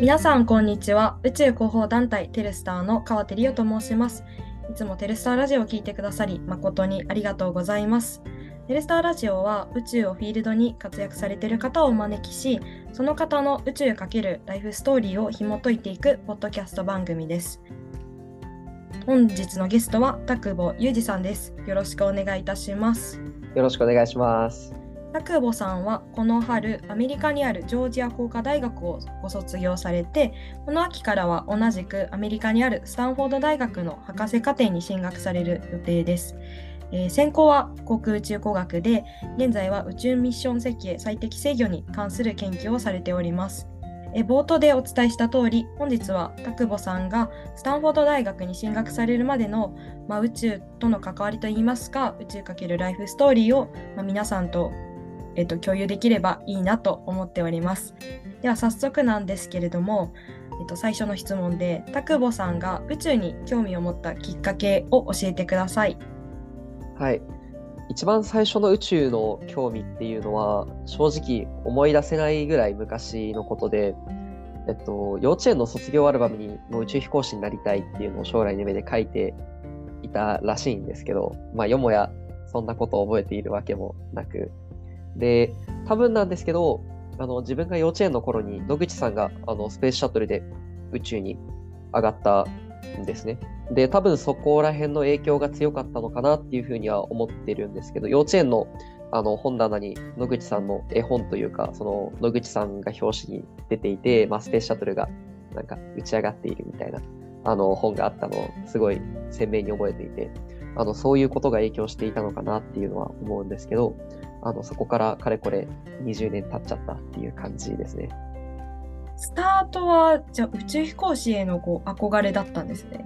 皆さんこんにちは。宇宙広報団体テルスターの川手理央と申します。いつもテルスターラジオを聞いてくださり誠にありがとうございます。テルスターラジオは宇宙をフィールドに活躍されている方をお招きしその方の宇宙×ライフストーリーを紐解いていくポッドキャスト番組です。本日のゲストは田久保裕二さんです。よろしくお願いいたします。よろしくお願いします。田久保さんはこの春アメリカにあるジョージア工科大学をご卒業されてこの秋からは同じくアメリカにあるスタンフォード大学の博士課程に進学される予定です。えー、専攻は航空宇宙工学で現在は宇宙ミッション設計最適制御に関する研究をされております。え冒頭でお伝えした通り本日は田久保さんがスタンフォード大学に進学されるまでの、まあ、宇宙との関わりといいますか宇宙×ライフストーリーを、まあ、皆さんとえっと、共有できればいいなと思っております。では早速なんですけれども、えっと、最初の質問で田久保さんが宇宙に興味を持ったきっかけを教えてください。はい一番最初の宇宙の興味っていうのは正直思い出せないぐらい昔のことで、えっと、幼稚園の卒業アルバムにの宇宙飛行士になりたいっていうのを将来の夢で書いていたらしいんですけど、まあ、よもやそんなことを覚えているわけもなく、で、多分なんですけど、あの自分が幼稚園の頃に野口さんがあのスペースシャトルで宇宙に上がったんですね。で、多分そこら辺の影響が強かったのかなっていうふうには思ってるんですけど、幼稚園のあの本棚に野口さんの絵本というか、その野口さんが表紙に出ていて、まあ、スペースシャトルがなんか打ち上がっているみたいなあの本があったのをすごい鮮明に覚えていて、あのそういうことが影響していたのかなっていうのは思うんですけど、あの、そこからかれこれ20年経っちゃったっていう感じですね。スタートは、じゃあ宇宙飛行士へのこう憧れだったんですね。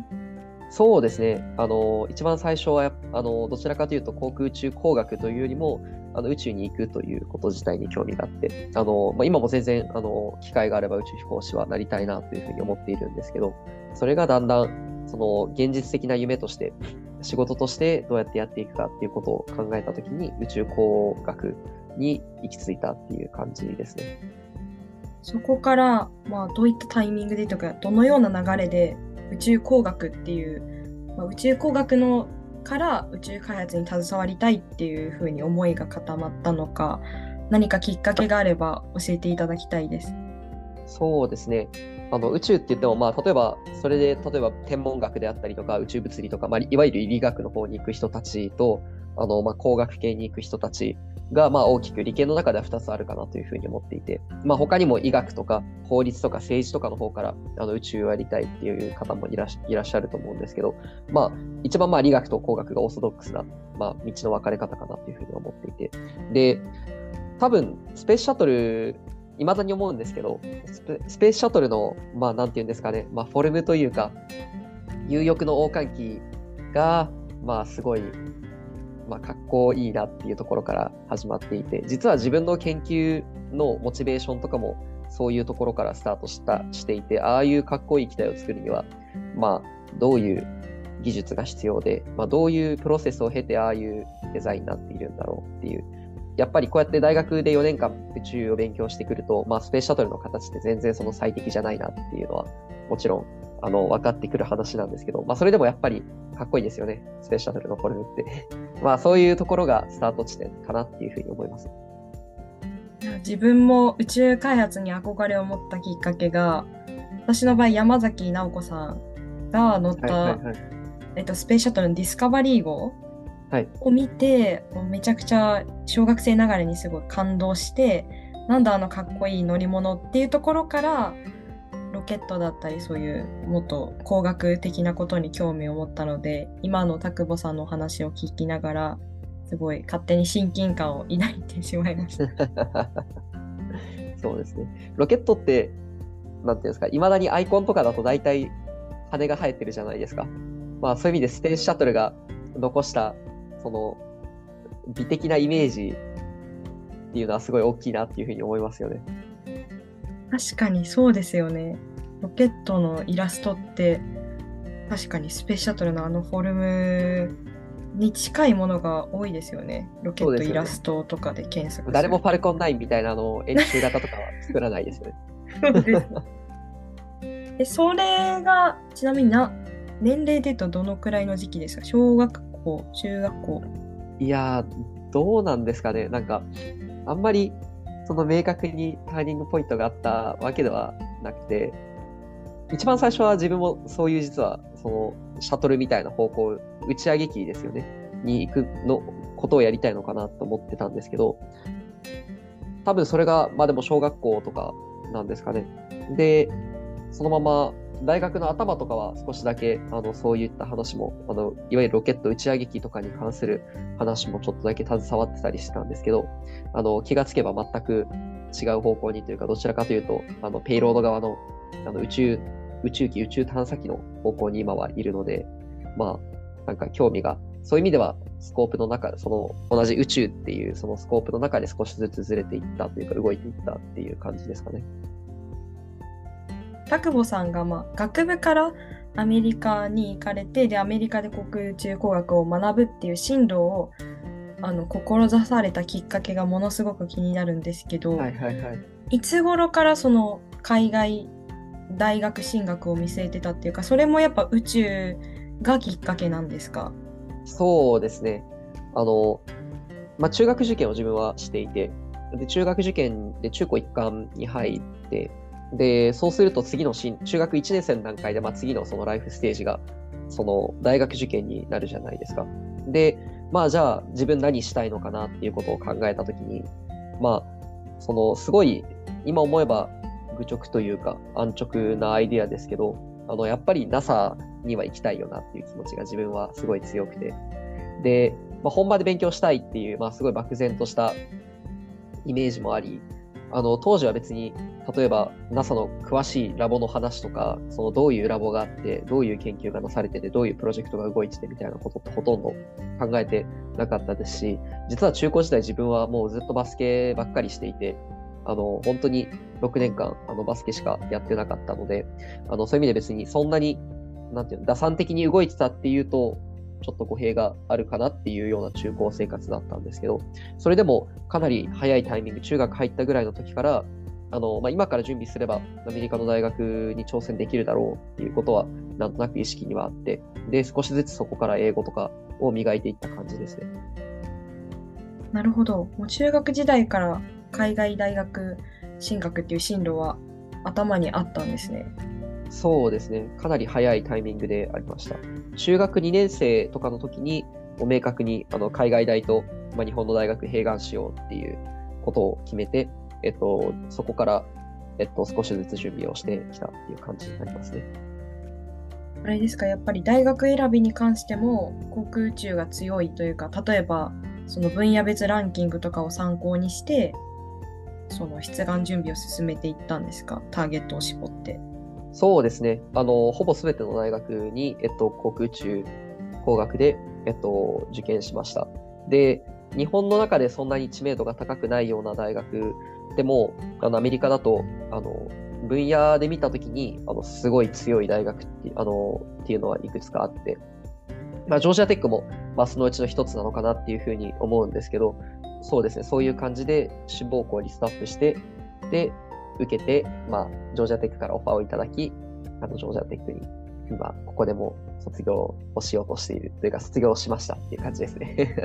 そうですね。あの、一番最初は、あの、どちらかというと航空宇宙工学というよりも、あの宇宙に行くということ自体に興味があって、あの、まあ、今も全然、あの、機会があれば宇宙飛行士はなりたいなというふうに思っているんですけど、それがだんだん、その、現実的な夢として仕事としてどうやってやっていくかっていうことを考えたときに宇宙工学に行き着いたっていう感じですね。そこから、まあ、どういったタイミングでとか、どのような流れで宇宙工学っていう、まあ、宇宙工学のから宇宙開発に携わりたいっていうふうに思いが固まったのか、何かきっかけがあれば教えていただきたいです。そうですね。あの宇宙って言っても、まあ、例えば、それで、例えば天文学であったりとか、宇宙物理とか、まあ、いわゆる理学の方に行く人たちと、あの、まあ、工学系に行く人たちが、まあ、大きく理系の中では2つあるかなというふうに思っていて、まあ、他にも医学とか法律とか政治とかの方からあの宇宙をやりたいっていう方もいらいらっしゃると思うんですけど、まあ、一番まあ理学と工学がオーソドックスな、まあ、道の分かれ方かなというふうに思っていて、で、多分、スペースシャトルいまだに思うんですけど、スペースシャトルの、まあ、なんていうんですかね、まあ、フォルムというか、有翼の王冠機が、まあ、すごい、まあ、かっこいいなっていうところから始まっていて、実は自分の研究のモチベーションとかも、そういうところからスタートしたしていて、ああいうかっこいい機体を作るには、まあ、どういう技術が必要で、まあ、どういうプロセスを経て、ああいうデザインになっているんだろうっていう、やっぱりこうやって大学で4年間宇宙を勉強してくると、まあ、スペースシャトルの形って全然その最適じゃないなっていうのは、もちろん、あの、分かってくる話なんですけど、まあ、それでもやっぱりかっこいいですよね。スペースシャトルのフォルムって。まあ、そういうところがスタート地点かなっていうふうに思います。自分も宇宙開発に憧れを持ったきっかけが、私の場合、山崎直子さんが乗った、はいはいはい、えっと、スペースシャトルのディスカバリー号を見て、はい、めちゃくちゃ小学生ながらにすごい感動してなんだあのかっこいい乗り物っていうところからロケットだったりそういうもっと工学的なことに興味を持ったので今の田久保さんのお話を聞きながらすごい勝手に親近感を抱いてしまいました。そうですね。ロケットって、なんていうんですか、いまだにアイコンとかだと大体羽が生えてるじゃないですか。まあそういう意味でスペースシャトルが残したその美的なイメージっていうのはすごい大きいなっていうふうに思いますよね。確かにそうですよね。ロケットのイラストって確かにスペースシャトルのあのフォルムに近いものが多いですよね。ロケットイラストとかで検索、ね、誰もファルコン9みたいなの演習型とかは作らないですよね。えそれがちなみにな年齢で言うとどのくらいの時期ですか？小学校中学校いや、どうなんですかね。なんか、あんまり、その明確にターニングポイントがあったわけではなくて、一番最初は自分もそういう実は、その、シャトルみたいな方向、打ち上げ機ですよね。に行くの、ことをやりたいのかなと思ってたんですけど、多分それが、まあでも小学校とかなんですかね。で、そのまま大学の頭とかは少しだけあのそういった話もあの、いわゆるロケット打ち上げ機とかに関する話もちょっとだけ携わってたりしてたんですけど、あの気がつけば全く違う方向にというか、どちらかというと、あのペイロード側のあの宇宙宇宙機、宇宙探査機の方向に今はいるので、まあ、なんか興味が、そういう意味ではスコープの中、その同じ宇宙っていうそのスコープの中で少しずつずれていったというか、動いていったっていう感じですかね。田久保さんが、まあ、学部からアメリカに行かれてでアメリカで国宇宙工学を学ぶっていう進路をあの志されたきっかけがものすごく気になるんですけど、はいはいはい。いつ頃からその海外大学進学を見据えてたっていうかそれもやっぱ宇宙がきっかけなんですか？そうですね。あの、まあ、中学受験を自分はしていて、で中学受験で中高一貫に入って、で、そうすると次の新中学1年生の段階で、まあ、次のそのライフステージが、その大学受験になるじゃないですか。で、まあじゃあ自分何したいのかなっていうことを考えたときに、まあ、そのすごい今思えば愚直というか安直なアイデアですけど、あの、やっぱり NASA には行きたいよなっていう気持ちが自分はすごい強くて。で、まあ、本場で勉強したいっていう、まあ、すごい漠然としたイメージもあり、あの、当時は別に、例えば NASA の詳しいラボの話とか、そのどういうラボがあって、どういう研究がなされてて、どういうプロジェクトが動いててみたいなことってほとんど考えてなかったですし、実は中高時代自分はもうずっとバスケばっかりしていて、あの、本当に6年間、あの、バスケしかやってなかったので、あの、そういう意味で別にそんなに、なんていうの、打算的に動いてたっていうと、ちょっと語弊があるかなっていうような中高生活だったんですけど、それでもかなり早いタイミング、中学入ったぐらいの時から、あの、まあ、今から準備すればアメリカの大学に挑戦できるだろうっていうことは、なんとなく意識にはあって、で、少しずつそこから英語とかを磨いていった感じですね。なるほど。もう中学時代から海外大学進学っていう進路は頭にあったんですね。そうですね。かなり早いタイミングでありました。中学2年生とかの時に、もう明確にあの海外大と、まあ、日本の大学併願しようっていうことを決めて、えっと、そこから、えっと、少しずつ準備をしてきたっていう感じになりますね。あれですか、やっぱり大学選びに関しても航空宇宙が強いというか、例えばその分野別ランキングとかを参考にして、その出願準備を進めていったんですか、ターゲットを絞って。そうですね。あの、ほぼすべての大学に、えっと、航空宇宙工学で、えっと、受験しました。で、日本の中でそんなに知名度が高くないような大学でも、あの、アメリカだと、あの、分野で見たときに、あの、すごい強い大学ってあのっていうのはいくつかあって、まあ、ジョージアテックも、まあ、そのうちの一つなのかなっていうふうに思うんですけど、そうですね、そういう感じで志望校をリストアップして、で、受けて、まあ、ジョージアテックからオファーをいただき、あの、ジョージアテックに、今、ここでも卒業をしようとしているというか、卒業しましたっていう感じですね。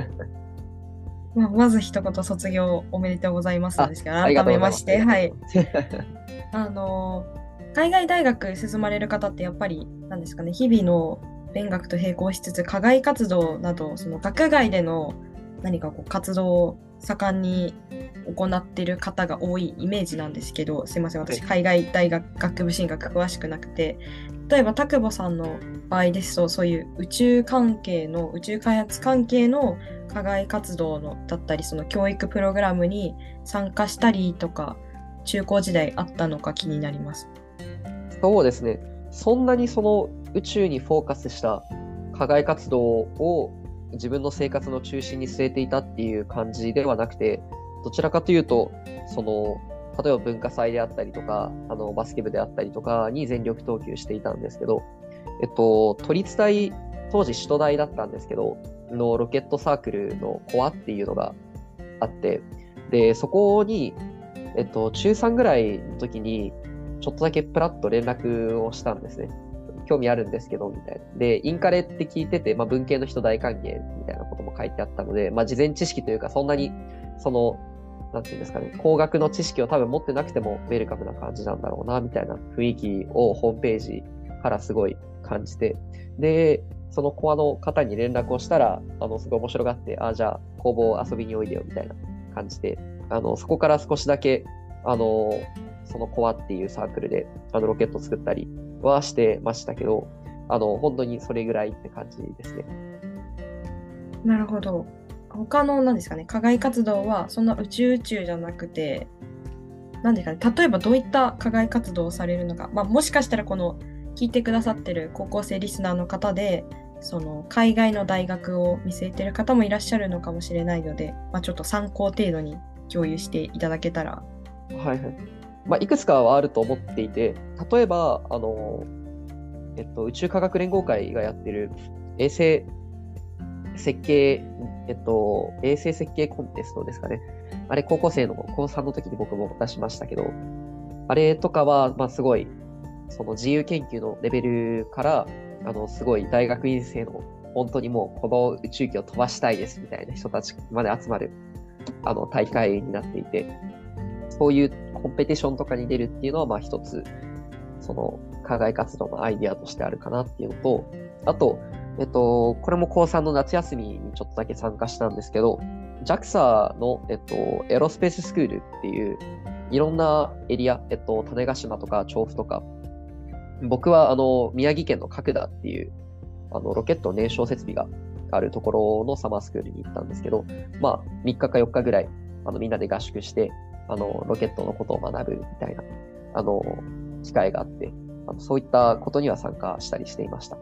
まあ、まず一言卒業おめでとうございますですけど、改めまして、はい。あの、海外大学進まれる方ってやっぱり、なんですかね、日々の勉学と並行しつつ、課外活動など、その学外での何かこう活動を盛んに行ってる方が多いイメージなんですけどすいません私海外大学学部進学詳しくなくて例えば田久保さんの場合ですとそういう宇宙関係の宇宙開発関係の課外活動のだったりその教育プログラムに参加したりとか中高時代あったのか気になります。そうですねそんなにその宇宙にフォーカスした課外活動を自分の生活の中心に据えていたっていう感じではなくて、どちらかというと、その、例えば文化祭であったりとか、あの、バスケ部であったりとかに全力投球していたんですけど、えっと、都立大、当時首都大だったんですけど、のロケットサークルのコアっていうのがあって、で、そこに、えっと、中3ぐらいの時に、ちょっとだけプラッと連絡をしたんですね。興味あるんですけど、みたいな。で、インカレって聞いてて、まあ、文系の人大歓迎みたいなことも書いてあったので、まあ、事前知識というか、そんなに、その、なんていうんですかね、工学の知識を多分持ってなくてもウェルカムな感じなんだろうな、みたいな雰囲気をホームページからすごい感じて、で、そのコアの方に連絡をしたら、あの、すごい面白がって、ああ、じゃあ、工房遊びにおいでよ、みたいな感じで、あの、そこから少しだけ、あの、そのコアっていうサークルで、あの、ロケット作ったりはしてましたけど、あの、本当にそれぐらいって感じですね。なるほど。他の何ですかね、課外活動はそんな宇宙宇宙じゃなくて、何ですかね、例えばどういった課外活動をされるのか、まあ、もしかしたらこの聞いてくださってる高校生リスナーの方で、その海外の大学を見据えてる方もいらっしゃるのかもしれないので、まあ、ちょっと参考程度に共有していただけたら。はいはい。まあ、いくつかはあると思っていて、例えば、あの、えっと、宇宙科学連合会がやってる衛星設計、えっと、衛星設計コンテストですかね。あれ、高校生の高3の時に僕も出しましたけど、あれとかは、まあ、すごい、その自由研究のレベルから、あの、すごい大学院生の、本当にもう、この宇宙機を飛ばしたいですみたいな人たちまで集まる、あの、大会になっていて、そういうコンペティションとかに出るっていうのは、まあ一つ、その、課外活動のアイディアとしてあるかなっていうのと、あと、えっと、これも高3の夏休みにちょっとだけ参加したんですけど、JAXA の、えっと、エロスペーススクールっていう、いろんなエリア、えっと、種子島とか調布とか、僕は、あの、宮城県の角田っていう、あの、ロケット燃焼設備があるところのサマースクールに行ったんですけど、まあ、3日か4日ぐらい、あの、みんなで合宿して、あの、ロケットのことを学ぶみたいな、あの、機会があって、あのそういったことには参加したりしていました。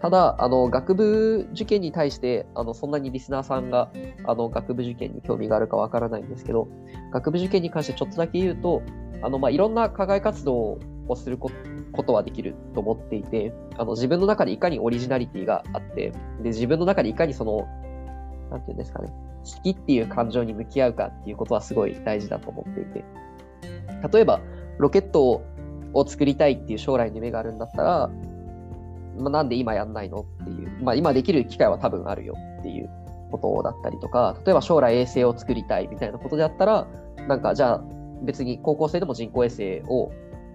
ただ、あの、学部受験に対して、あの、そんなにリスナーさんが、あの、学部受験に興味があるかわからないんですけど、学部受験に関してちょっとだけ言うと、あの、まあ、いろんな課外活動をすることはできると思っていて、あの、自分の中でいかにオリジナリティがあって、で、自分の中でいかにその、なんていうんですかね、好きっていう感情に向き合うかっていうことはすごい大事だと思っていて、例えば、ロケットを作りたいっていう将来の夢があるんだったら、まあ、なんで今やんないの？っていう、まあ、今できる機会は多分あるよっていうことだったりとか、例えば将来衛星を作りたいみたいなことであったら、なんかじゃあ別に高校生でも人工衛星を、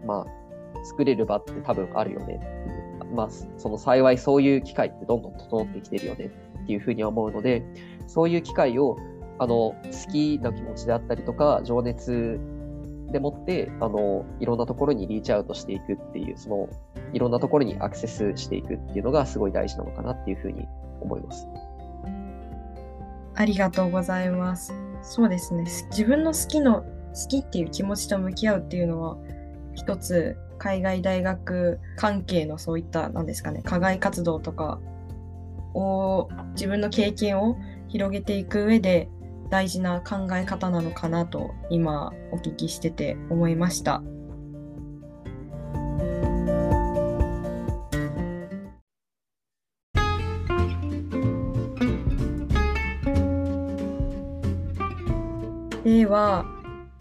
まあ、作れる場って多分あるよねっていう。まあ、その幸いそういう機会ってどんどん整ってきてるよねっていうふうに思うので、そういう機会を、あの、好きな気持ちであったりとか、情熱でもって、あの、いろんなところにリーチアウトしていくっていう、その、いろんなところにアクセスしていくっていうのがすごい大事なのかなっていうふうに思います。ありがとうございます。そうですね。自分の好きの、好きっていう気持ちと向き合うっていうのは、一つ、海外大学関係のそういった、なんですかね、課外活動とかを、自分の経験を広げていく上で、大事な考え方なのかなと今お聞きしてて思いました。は、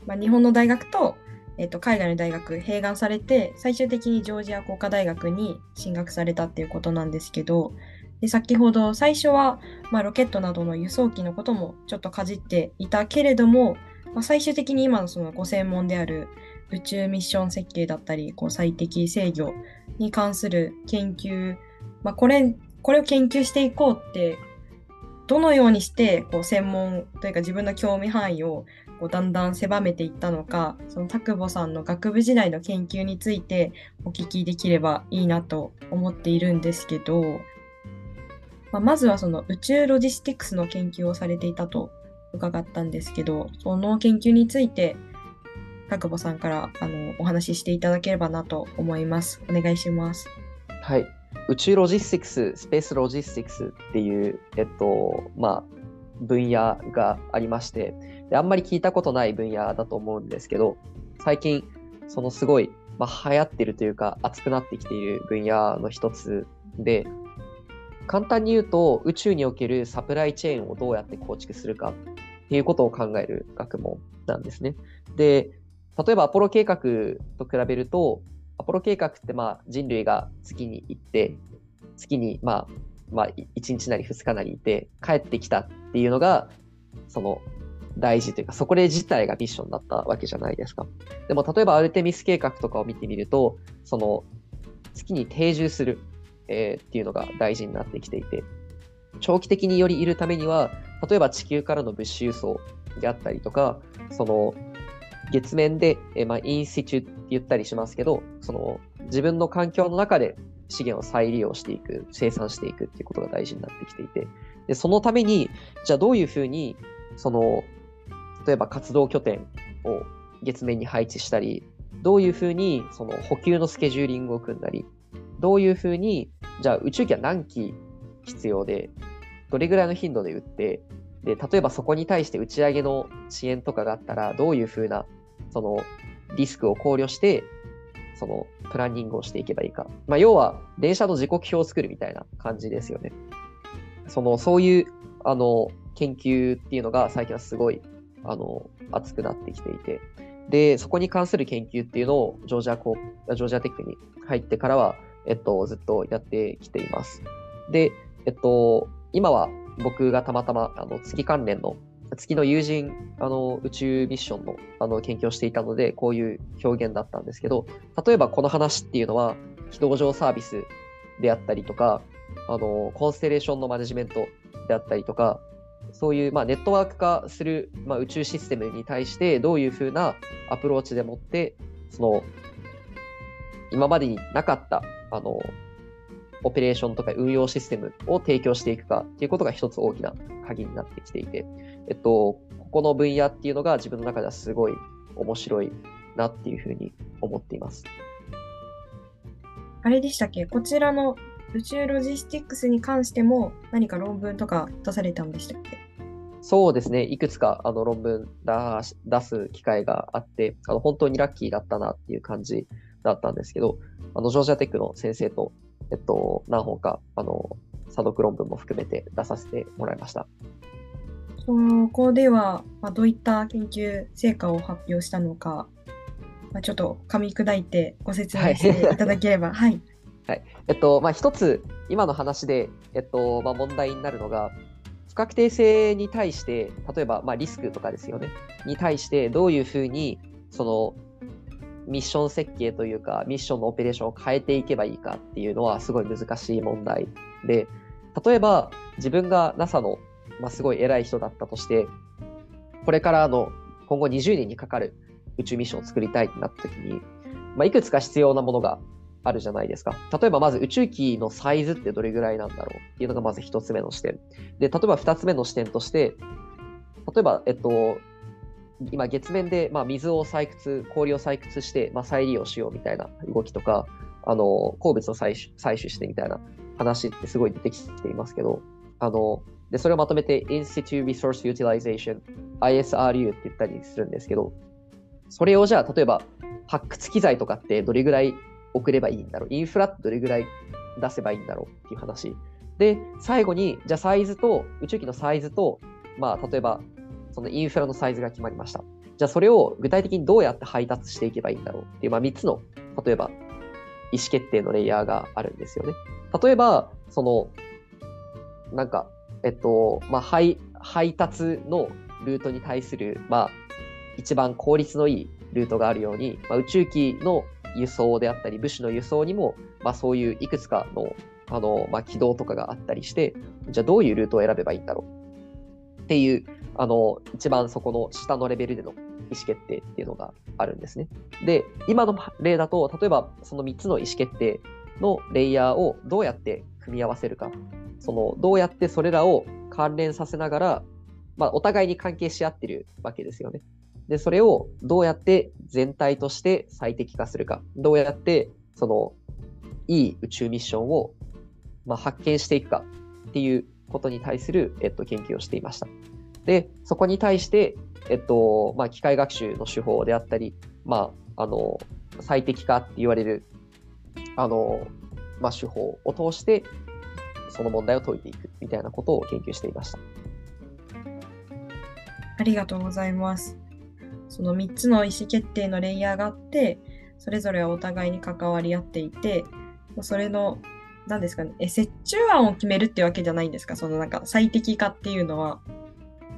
まあ、日本の大学と,、えー、と海外の大学併願されて最終的にジョージア工科大学に進学されたっていうことなんですけどで先ほど最初は、まあ、ロケットなどの輸送機のこともちょっとかじっていたけれども、まあ、最終的に今のそのご専門である宇宙ミッション設計だったりこう最適制御に関する研究、まあ、これこれを研究していこうってどのようにしてこう専門というか自分の興味範囲をこうだんだん狭めていったのかその田久保さんの学部時代の研究についてお聞きできればいいなと思っているんですけどまあ、まずはその宇宙ロジスティクスの研究をされていたと伺ったんですけど、その研究について、田久保さんからあのお話ししていただければなと思います。お願いします。はい。宇宙ロジスティクス、 space logistics っていう、えっと、まあ、分野がありましてで、あんまり聞いたことない分野だと思うんですけど、最近、そのすごい、まあ、流行ってるというか、熱くなってきている分野の一つで、簡単に言うと、宇宙におけるサプライチェーンをどうやって構築するかっていうことを考える学問なんですね。で、例えばアポロ計画と比べると、アポロ計画ってまあ人類が月に行って、月にまあ、まあ、1日なり2日なりいて、帰ってきたっていうのが、その大事というか、そこで自体がミッションだったわけじゃないですか。でも、例えばアルテミス計画とかを見てみると、その月に定住する、えー、っていうのが大事になってきていて、長期的によりいるためには、例えば地球からの物資輸送であったりとか、その月面で、えー、まあ、インシチュって言ったりしますけど、その自分の環境の中で資源を再利用していく、生産していくっていうことが大事になってきていて、でそのために、じゃあどういうふうに、その、例えば活動拠点を月面に配置したり、どういうふうにその補給のスケジューリングを組んだり、どういうふうに、じゃあ宇宙機は何機必要で、どれぐらいの頻度で打って、で、例えばそこに対して打ち上げの支援とかがあったら、どういうふうな、その、リスクを考慮して、その、プランニングをしていけばいいか。まあ、要は、電車の時刻表を作るみたいな感じですよね。その、そういう、あの、研究っていうのが最近はすごい、あの、熱くなってきていて、で、そこに関する研究っていうのをジョージアコジョージアテックに入ってからは、えっと、ずっとやってきています。で、えっと、今は僕がたまたまあの月関連の月の有人あの宇宙ミッションのあの研究をしていたので、こういう表現だったんですけど、例えばこの話っていうのは、軌道上サービスであったりとか、あのコンステレーションのマネジメントであったりとか、そういう、まあ、ネットワーク化する、まあ、宇宙システムに対してどういうふうなアプローチでもってその今までになかったあのオペレーションとか運用システムを提供していくかっていうことが一つ大きな鍵になってきていて、えっと、ここの分野っていうのが自分の中ではすごい面白いなっていうふうに思っています。あれでしたっけ？こちらの宇宙ロジスティックスに関しても何か論文とか出されたんでしたっけ？そうですね、いくつかあの論文出す機会があって、あの本当にラッキーだったなっていう感じだったんですけど、あのジョージアテックの先生と、えっと、何本かあの査読論文も含めて出させてもらいました。そこでは、まあ、どういった研究成果を発表したのか、まあ、ちょっと噛み砕いてご説明していただければ。はい、はいはい。えっと、まあ、一つ、今の話で、えっと、まあ、問題になるのが、不確定性に対して、例えば、まあ、リスクとかですよね、に対して、どういうふうに、その、ミッション設計というか、ミッションのオペレーションを変えていけばいいかっていうのは、すごい難しい問題で、例えば、自分が NASA の、まあ、すごい偉い人だったとして、これからの今後20年にかかる宇宙ミッションを作りたいってなった時に、まあ、いくつか必要なものがあるじゃないですか。例えばまず宇宙機のサイズってどれぐらいなんだろうっていうのがまず一つ目の視点。で、例えば二つ目の視点として、例えば、えっと、今月面で、まあ、水を採掘、氷を採掘して、まあ、再利用しようみたいな動きとか、あの、鉱物を採取採取してみたいな話ってすごい出てきていますけど、あの、で、それをまとめて Institute Resource Utilization、ISRU って言ったりするんですけど、それをじゃあ、例えば発掘機材とかってどれぐらい送ればいいんだろう。インフラってどれぐらい出せばいいんだろうっていう話。で、最後に、じゃあサイズと、宇宙機のサイズと、まあ、例えば、そのインフラのサイズが決まりました。じゃあそれを具体的にどうやって配達していけばいいんだろうっていう、まあ、3つの、例えば、意思決定のレイヤーがあるんですよね。例えば、その、なんか、えっと、まあ、配、配達のルートに対する、まあ、一番効率のいいルートがあるように、まあ、宇宙機の輸送であったり、物資の輸送にも、まあ、そういういくつかのあの、まあ、軌道とかがあったりして、じゃあどういうルートを選べばいいんだろう？っていう、あの、一番そこの下のレベルでの意思決定っていうのがあるんですね。で、今の例だと、例えばその3つの意思決定のレイヤーをどうやって組み合わせるか、その、どうやってそれらを関連させながら、まあ、お互いに関係し合ってるわけですよね。で、それをどうやって全体として最適化するか、どうやってそのいい宇宙ミッションを、まあ、発見していくかっていうことに対する、えっと、研究をしていました。で、そこに対して、えっと、まあ、機械学習の手法であったり、まあ、あの、最適化って言われる、あの、まあ、手法を通して、その問題を解いていくみたいなことを研究していました。ありがとうございます。その3つの意思決定のレイヤーがあってそれぞれはお互いに関わり合っていてそれの何ですかねえ折衷案を決めるっていうわけじゃないんですか？そのなんか最適化っていうのは。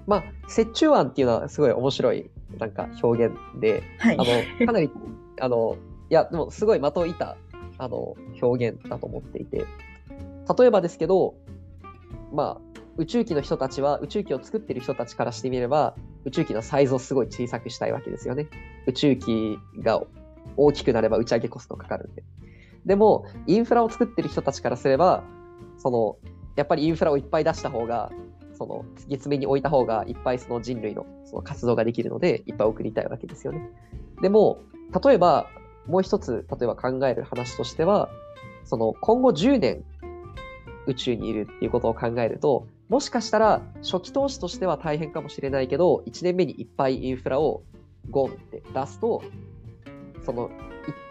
まあ折衷案っていうのはすごい面白いなんか表現で、はい、あのかなり あのいやでもすごい的を射たあの表現だと思っていて。例えばですけどまあ宇宙機の人たちは宇宙機を作ってる人たちからしてみれば宇宙機のサイズをすごい小さくしたいわけですよね。宇宙機が大きくなれば打ち上げコストかかるんで。でもインフラを作ってる人たちからすればそのやっぱりインフラをいっぱい出した方がその月面に置いた方がいっぱいその人類のその活動ができるのでいっぱい送りたいわけですよね。でも例えばもう一つ例えば考える話としてはその今後10年宇宙にいるっていうことを考えるともしかしたら初期投資としては大変かもしれないけど1年目にいっぱいインフラをゴンって出すとその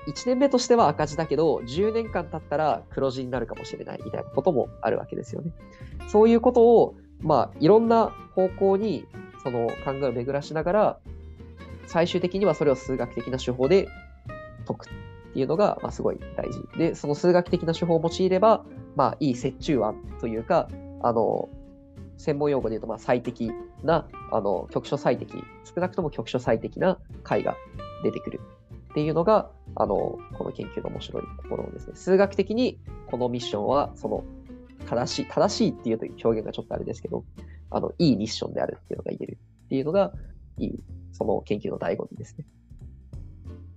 1年目としては赤字だけど10年間経ったら黒字になるかもしれないみたいなこともあるわけですよね。そういうことをまあいろんな方向にその考えを巡らしながら最終的にはそれを数学的な手法で解くっていうのが、まあ、すごい大事。で、その数学的な手法を用いれば、まあ、いい折衷案というか、あの、専門用語で言うと、まあ、最適な、あの、局所最適、少なくとも局所最適な解が出てくるっていうのが、あの、この研究の面白いところですね。数学的にこのミッションは、その、正しい、正しいっていうと表現がちょっとあれですけど、あの、いいミッションであるっていうのが言えるっていうのが、いい、その研究の醍醐味ですね。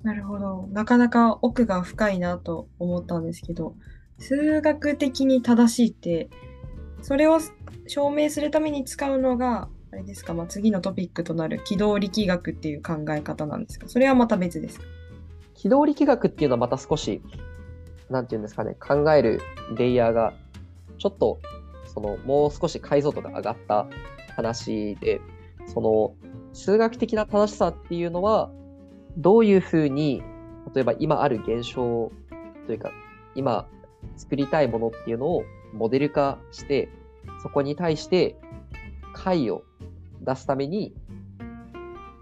なるほど。なかなか奥が深いなと思ったんですけど、数学的に正しいって、それを証明するために使うのが、あれですか、まあ、次のトピックとなる軌道力学っていう考え方なんですかそれはまた別ですか？軌道力学っていうのはまた少し、なんていうんですかね、考えるレイヤーが、ちょっと、その、もう少し解像度が上がった話で、その、数学的な正しさっていうのは、どういうふうに、例えば今ある現象というか、今作りたいものっていうのをモデル化して、そこに対して解を出すために、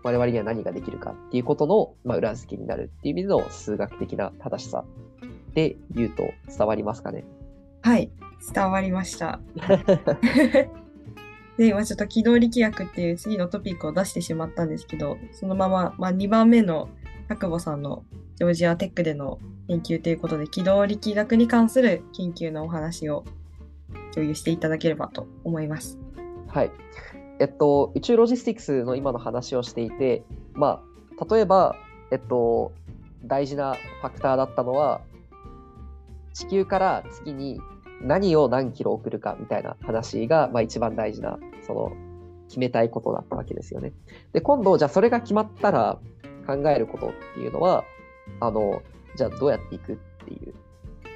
我々には何ができるかっていうことの、まあ、裏付けになるっていう意味での数学的な正しさで言うと伝わりますかね？はい、伝わりました。で、今ちょっと機動力学っていう次のトピックを出してしまったんですけど、そのまま、まあ、2番目の田保さんのジョージアテックでの研究ということで、機動力学に関する研究のお話を共有していただければと思います。はい。えっと、宇宙ロジスティクスの今の話をしていて、まあ、例えば、えっと、大事なファクターだったのは、地球から月に何を何キロ送るかみたいな話が、まあ、一番大事な、その、決めたいことだったわけですよね。で、今度、じゃあそれが決まったら考えることっていうのは、あの、じゃあどうやっていくっていう、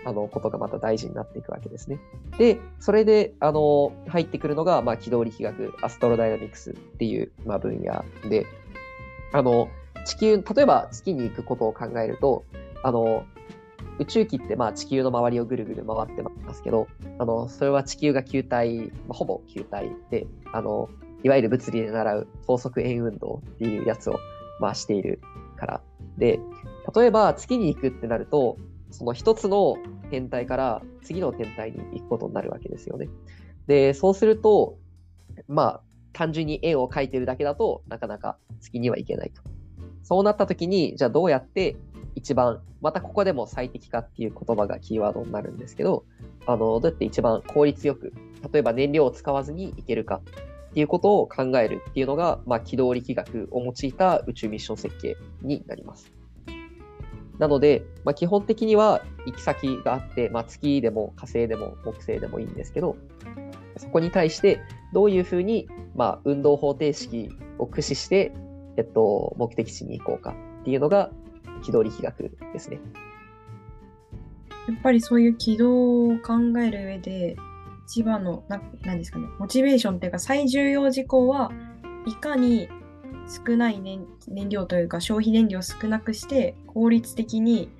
あの、ことがまた大事になっていくわけですね。で、それで、あの、入ってくるのが、まあ、軌道力学、アストロダイナミクスっていう、まあ、分野で、あの、地球、例えば月に行くことを考えると、あの、宇宙機ってまあ地球の周りをぐるぐる回ってますけど、あの、それは地球が球体、まあ、ほぼ球体で、あの、いわゆる物理で習う高速円運動っていうやつを、まあ、しているからで、例えば月に行くってなると、その一つの天体から次の天体に行くことになるわけですよね。で、そうすると、まあ、単純に円を描いてるだけだとなかなか月には行けないと。そうなった時に、じゃあどうやって一番、またここでも最適化っていう言葉がキーワードになるんですけど、あの、どうやって一番効率よく、例えば燃料を使わずにいけるかっていうことを考えるっていうのが、まあ、軌道力学を用いた宇宙ミッション設計になります。なので、まあ、基本的には行き先があって、まあ、月でも火星でも木星でもいいんですけど、そこに対してどういうふうに、まあ、運動方程式を駆使して、えっと、目的地に行こうかっていうのが、軌道力学ですね。やっぱりそういう軌道を考える上で、一番の、ななんですかね、モチベーションっていうか最重要事項はいかに少ない燃燃料というか消費燃料を少なくして効率的に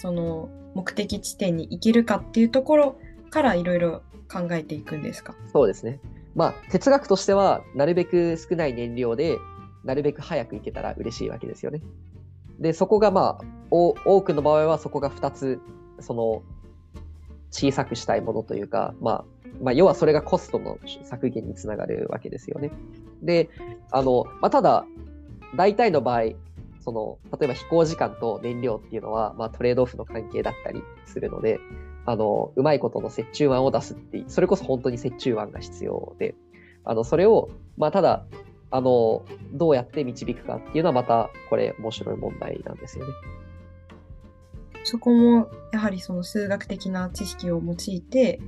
その目的地点に行けるかっていうところからいろいろ考えていくんですか？そうですね。まあ哲学としてはなるべく少ない燃料でなるべく早く行けたら嬉しいわけですよね。で、そこがまあ、多くの場合はそこが2つ、その、小さくしたいものというか、まあ、まあ、要はそれがコストの削減につながるわけですよね。で、あの、まあ、ただ、大体の場合、その、例えば飛行時間と燃料っていうのは、まあ、トレードオフの関係だったりするので、あの、うまいことの折衷案を出すって、それこそ本当に折衷案が必要で、あの、それを、まあ、ただ、あの、どうやって導くかっていうのはまた、これ面白い問題なんですよね。そこも、やはりその数学的な知識を用いて、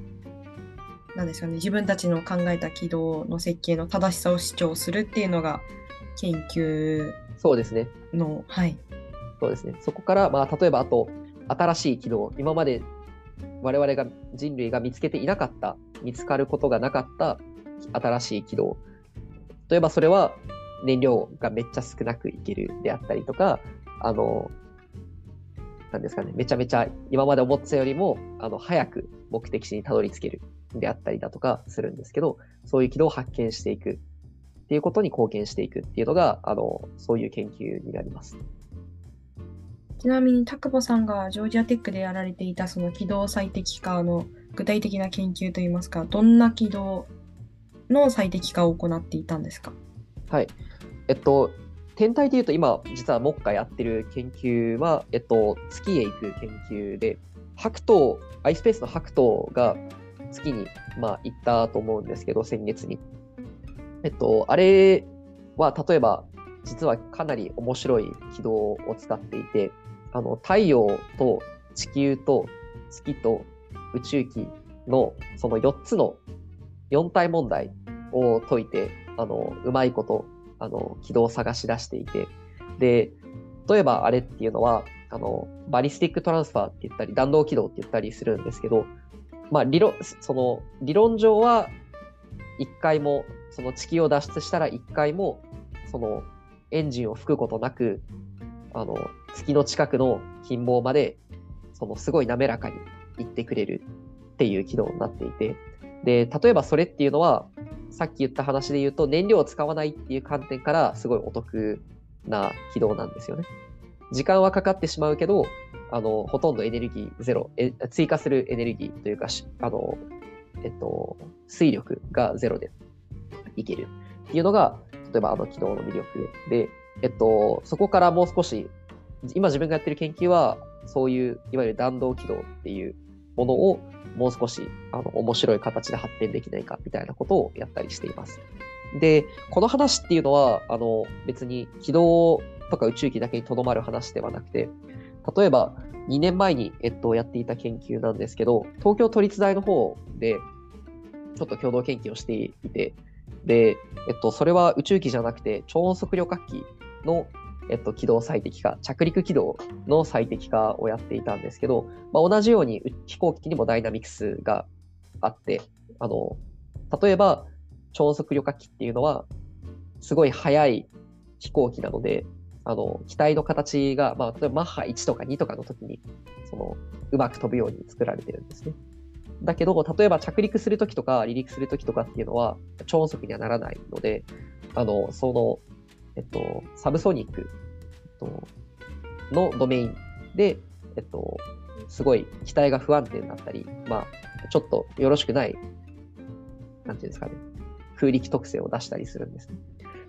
なんですかね、自分たちの考えた軌道の設計の正しさを主張するっていうのが、研究そうですね。の、はい。そうですね。そこから、まあ、例えば、あと、新しい軌道、今まで我々が人類が見つけていなかった、見つかることがなかった新しい軌道。例えばそれは燃料がめっちゃ少なくいけるであったりとか、あの、なんですかね、めちゃめちゃ今まで思ってたよりも、あの、早く目的地にたどり着けるであったりだとかするんですけど、そういう軌道を発見していくっていうことに貢献していくっていうのが、あの、そういう研究になります。ちなみに、田久保さんがジョージアテックでやられていたその軌道最適化の具体的な研究といいますか、どんな軌道の最適化を行っていたんですか？はい。えっと、天体でいうと今、実は目下やってる研究は、えっと、月へ行く研究で、白桃、iSpace の白桃が月に、まあ、行ったと思うんですけど、先月に。えっと、あれは、例えば、実はかなり面白い軌道を使っていて、あの、太陽と地球と月と宇宙機のその4つの4体問題を解いて、あの、うまいこと、あの、軌道を探し出していて、で、例えばあれっていうのは、あの、 ballistic transfer って言ったり、弾道軌道って言ったりするんですけど、まあ、理論、その、理論上は、一回も、その地球を脱出したら一回も、その、エンジンを吹くことなく、あの、月の近くの近傍まで、その、すごい滑らかに行ってくれるっていう軌道になっていて、で、例えばそれっていうのは、さっき言った話で言うと、燃料を使わないっていう観点から、すごいお得な軌道なんですよね。時間はかかってしまうけど、あの、ほとんどエネルギーゼロ、え追加するエネルギーというか、あの、えっと、水力がゼロでいけるっていうのが、例えばあの軌道の魅力で、えっと、そこからもう少し、今自分がやってる研究は、そういう、いわゆる弾道軌道っていうものをもう少しあの面白い形で発展できないかみたいなことをやったりしています。で、この話っていうのは、あの別に軌道とか宇宙機だけにとどまる話ではなくて、例えば2年前に、えっと、やっていた研究なんですけど、東京都立大の方でちょっと共同研究をしていて、で、えっと、それは宇宙機じゃなくて超音速旅客機のえっと、軌道最適化、着陸軌道の最適化をやっていたんですけど、まあ、同じように飛行機にもダイナミクスがあって、あの、例えば、超音速旅客機っていうのは、すごい速い飛行機なので、あの、機体の形が、まあ、例えばマッハ1とか2とかの時に、その、うまく飛ぶように作られてるんですね。だけど、例えば着陸するときとか離陸するときとかっていうのは、超音速にはならないので、あの、その、えっと、サブソニック、えっと、のドメインで、えっと、すごい機体が不安定になったり、まあ、ちょっとよろしくない、なんていうんですかね、空力特性を出したりするんですね。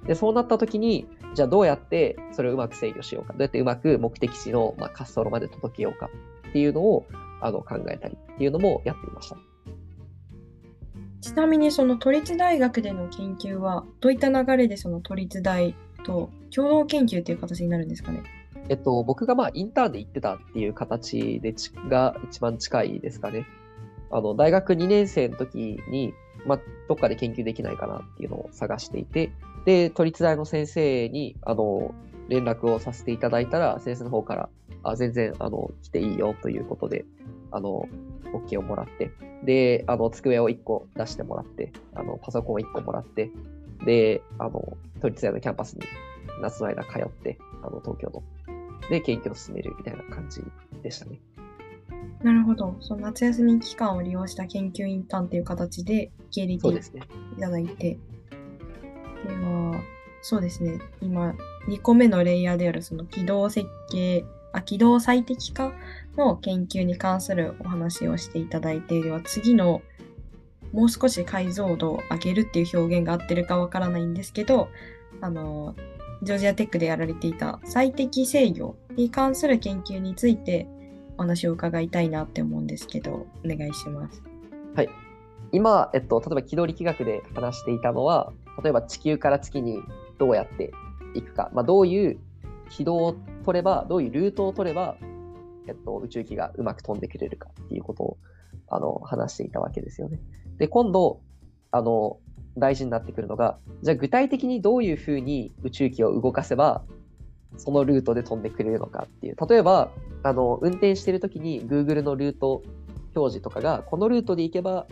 で、そうなった時に、じゃあどうやってそれをうまく制御しようか、どうやってうまく目的地の、まあ、滑走路まで届けようかっていうのをあの考えたりっていうのもやっていました。ちなみにその都立大学での研究はどういった流れでその都立大と共同研究っていう形になるんですかね？えっと、僕がまあインターンで行ってたっていう形でちが一番近いですかね。あの、大学2年生の時に、まあ、どっかで研究できないかなっていうのを探していて、で、都立大の先生に、あの、連絡をさせていただいたら、先生の方から、あ、全然、あの、来ていいよということで、あの、OK をもらって、で、あの、机を1個出してもらって、あの、パソコンを1個もらって、で、あの、都立大のキャンパスに夏の間通って、あの、東京の。で、研究を進めるみたいな感じでしたね。なるほど。その夏休み期間を利用した研究インターンっていう形で受け入れていただいて。で、は、そうですね。今、2個目のレイヤーであるその軌道設計、あ軌道最適化の研究に関するお話をしていただいて、では次のもう少し解像度を上げるっていう表現が合ってるかわからないんですけど、あの、ジョージアテックでやられていた最適制御に関する研究についてお話を伺いたいなって思うんですけど、お願いします。はい。今、えっと、例えば軌道力学で話していたのは、例えば地球から月にどうやっていくか、まあ、どういう軌道を取れば、どういうルートを取れば、えっと、宇宙機がうまく飛んでくれるかっていうことをあの話していたわけですよね。で、今度、あの、大事になってくるのが、じゃあ具体的にどういうふうに宇宙機を動かせば、そのルートで飛んでくれるのかっていう。例えば、あの、運転してるときに Google のルート表示とかが、このルートで行けば、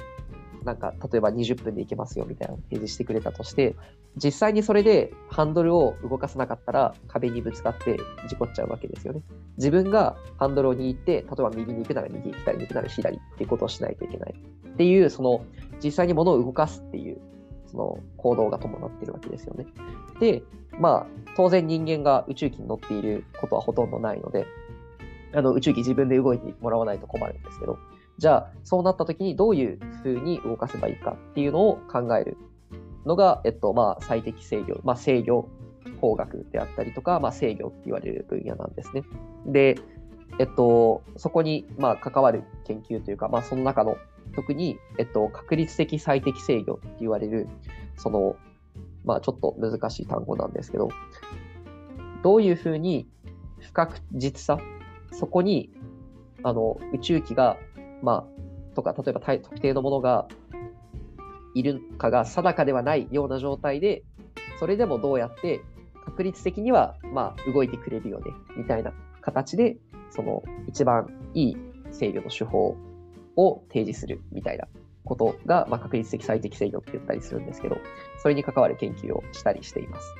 なんか、例えば20分で行けますよみたいなのを提示してくれたとして、実際にそれでハンドルを動かさなかったら壁にぶつかって事故っちゃうわけですよね。自分がハンドルを握って、例えば右に行くなら右、左に行くなら左っていうことをしないといけない。っていう、その、実際に物を動かすっていう、その行動が伴ってるわけですよね。で、まあ、当然人間が宇宙機に乗っていることはほとんどないので、あの宇宙機自分で動いてもらわないと困るんですけど、じゃあ、そうなった時にどういうふうに動かせばいいかっていうのを考えるのが、えっと、まあ、最適制御、まあ、制御工学であったりとか、まあ、制御って言われる分野なんですね。で、えっと、そこに、まあ、関わる研究というか、まあ、その中の、特に、えっと、確率的最適制御って言われる、その、まあ、ちょっと難しい単語なんですけど、どういうふうに不確実さ、そこに、あの、宇宙機が、まあ、とか、例えば特定のものがいるかが定かではないような状態で、それでもどうやって確率的には、まあ、動いてくれるよね、みたいな形で、その一番いい制御の手法を提示するみたいなことが、まあ、確率的最適制御って言ったりするんですけど、それに関わる研究をしたりしています。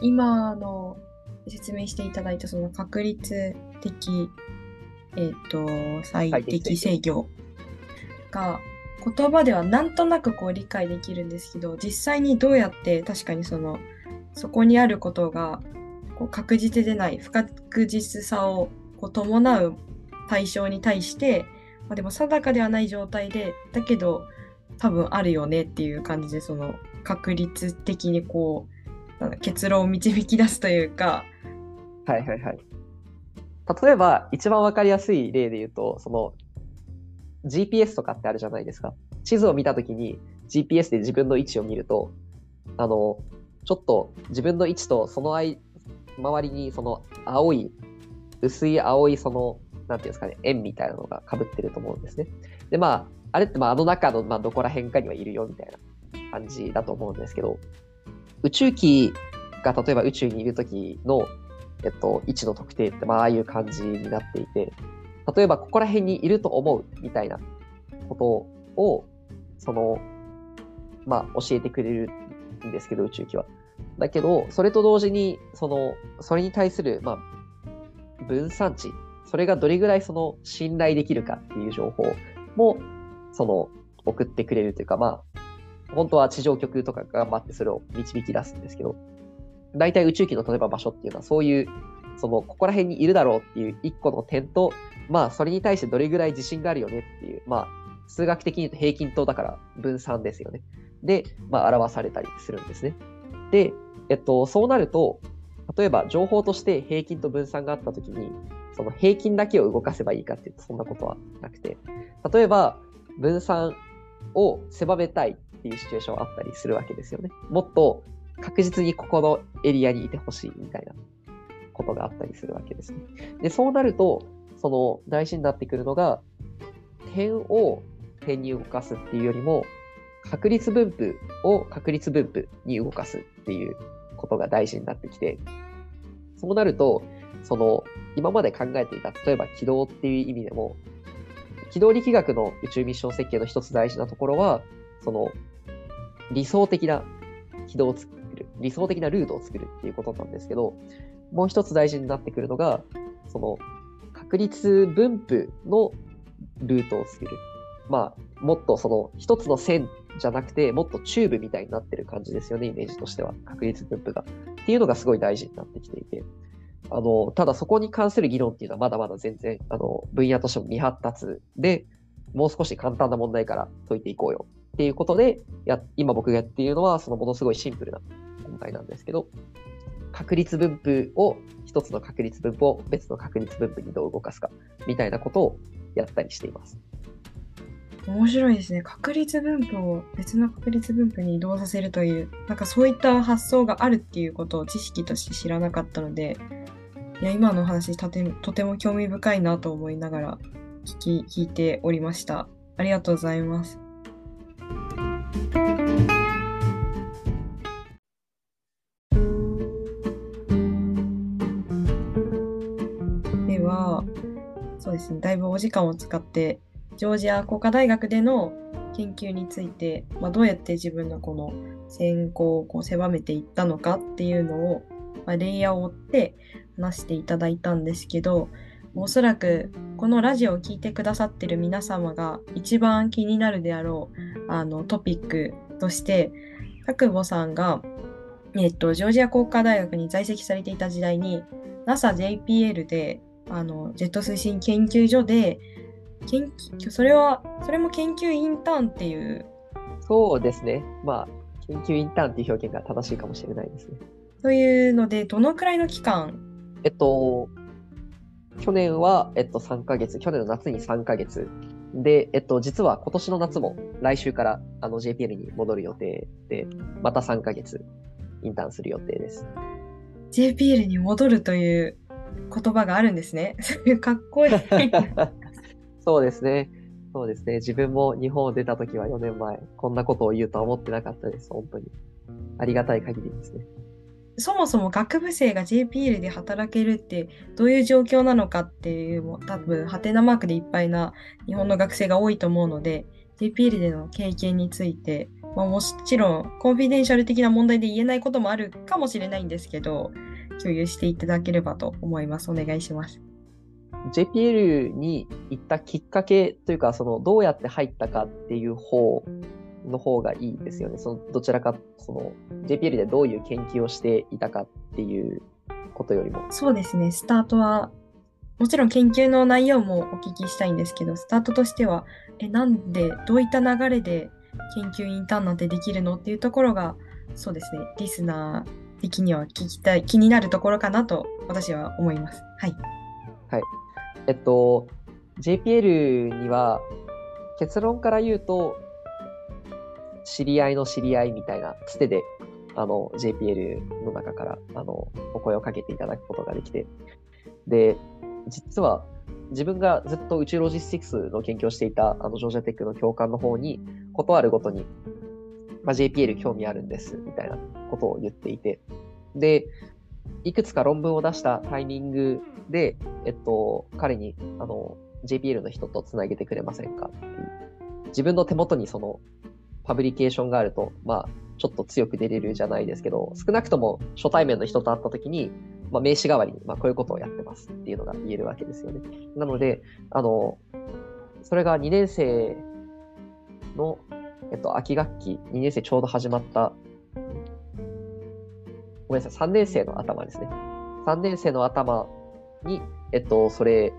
今の説明していただいたその確率的、えっと最適制御が言葉ではなんとなくこう理解できるんですけど実際にどうやって確かにそのそこにあることがこう確実でない不確実さをこう伴う対象に対して、まあ、でも定かではない状態でだけど多分あるよねっていう感じでその確率的にこう結論を導き出すというかはいはいはい。例えば、一番わかりやすい例で言うと、その GPS とかってあるじゃないですか。地図を見たときに GPS で自分の位置を見ると、あの、ちょっと自分の位置とその間周りにその青い、薄い青いその、なんていうんですかね、円みたいなのが被ってると思うんですね。で、まあ、あれってまああの中のまあどこら辺かにはいるよみたいな感じだと思うんですけど、宇宙機が例えば宇宙にいるときの、えっと、位置の特定ってまあああいう感じになっていて、例えばここら辺にいると思うみたいなことを、その、まあ教えてくれるんですけど、宇宙機は。だけど、それと同時に、その、それに対する、まあ、分散値、それがどれぐらいその信頼できるかっていう情報も、その、送ってくれるというか、まあ、本当は地上局とか頑張ってそれを導き出すんですけど、大体宇宙機の例えば場所っていうのはそういう、その、ここら辺にいるだろうっていう一個の点と、まあ、それに対してどれぐらい自信があるよねっていう、まあ、数学的に言うと平均等だから分散ですよね。で、まあ、表されたりするんですね。で、えっと、そうなると、例えば情報として平均と分散があったときに、その平均だけを動かせばいいかっていうと、そんなことはなくて、例えば分散を狭めたいっていうシチュエーションあったりするわけですよね。もっと確実にここのエリアにいてほしいみたいなことがあったりするわけですね。で、そうなると、その大事になってくるのが、点を点に動かすっていうよりも、確率分布を確率分布に動かすっていうことが大事になってきて、そうなると、その、今まで考えていた、例えば軌道っていう意味でも、軌道力学の宇宙ミッション設計の一つ大事なところは、その、理想的な軌道る、理想的なルートを作るっていうことなんですけど、もう一つ大事になってくるのが、その、確率分布のルートを作る。まあ、もっとその一つの線じゃなくて、もっとチューブみたいになってる感じですよね、イメージとしては。確率分布が。っていうのがすごい大事になってきていて。あの、ただそこに関する議論っていうのはまだまだ全然、あの、分野としても未発達で、もう少し簡単な問題から解いていこうよっていうことで、や、今僕がやっているのは、そのものすごいシンプルな問題なんですけど、確率分布を、一つの確率分布を別の確率分布にどう動かすか、みたいなことをやったりしています。面白いですね。確率分布を別の確率分布に移動させるという、なんかそういった発想があるっていうことを知識として知らなかったので、いや今の話とてとても興味深いなと思いながら聞き聞いておりました。ありがとうございます。ですね、だいぶお時間を使ってジョージア工科大学での研究について、まあ、どうやって自分のこの専攻をこう狭めていったのかっていうのを、まあ、レイヤーを追って話していただいたんですけどおそらくこのラジオを聴いてくださってる皆様が一番気になるであろうあのトピックとして久保さんが、えっと、ジョージア工科大学に在籍されていた時代に NASA-JPL であのジェット推進研究所で研究それはそれも研究インターンっていう。そうですね。まあ研究インターンっていう表現が正しいかもしれないですね。というのでどのくらいの期間？えっと去年は、えっと、3ヶ月。去年の夏に3ヶ月で、えっと、実は今年の夏も来週からあの JPL に戻る予定で、また3ヶ月インターンする予定です。JPL に戻るという言葉があるんですね。かっこいい。そうですね。そうですね。自分も日本を出た時は4年前、こんなことを言うとは思ってなかったです。本当に。ありがたい限りですね。そもそも学部生が JPL で働けるってどういう状況なのかっていうも多分ハテナマークでいっぱいな日本の学生が多いと思うので JPL での経験について、まあ、もちろんコンフィデンシャル的な問題で言えないこともあるかもしれないんですけど共有していただければと思います。お願いします。JPL に行ったきっかけというか、そのどうやって入ったかっていう方の方がいいですよね。そのどちらか、その JPL でどういう研究をしていたかっていうことよりも。そうですね、スタートは、もちろん研究の内容もお聞きしたいんですけど、スタートとしては、え、なんで、どういった流れで研究インターンなんてできるのっていうところが、そうですね、リスナー的には聞きたい、気になるところかなと私は思います。はい。はい。えっと、JPL には結論から言うと、知り合いの知り合いみたいなつてで、あの、JPL の中から、あの、お声をかけていただくことができて、で、実は自分がずっと宇宙ロジスティクスの研究をしていた、あの、ジョージアテックの教官の方に、断るごとに、まあ、JPL 興味あるんです、みたいなことを言っていて、で、いくつか論文を出したタイミングで、えっと、彼に、あの、JPL の人とつなげてくれませんかっていう。自分の手元にその、パブリケーションがあると、まあ、ちょっと強く出れるじゃないですけど、少なくとも初対面の人と会った時に、まあ、名刺代わりに、まあ、こういうことをやってますっていうのが言えるわけですよね。なので、あの、それが2年生の、えっと、秋学期、2年生ちょうど始まったごめんなさい、3年生の頭ですね。3年生の頭に、えっと、それ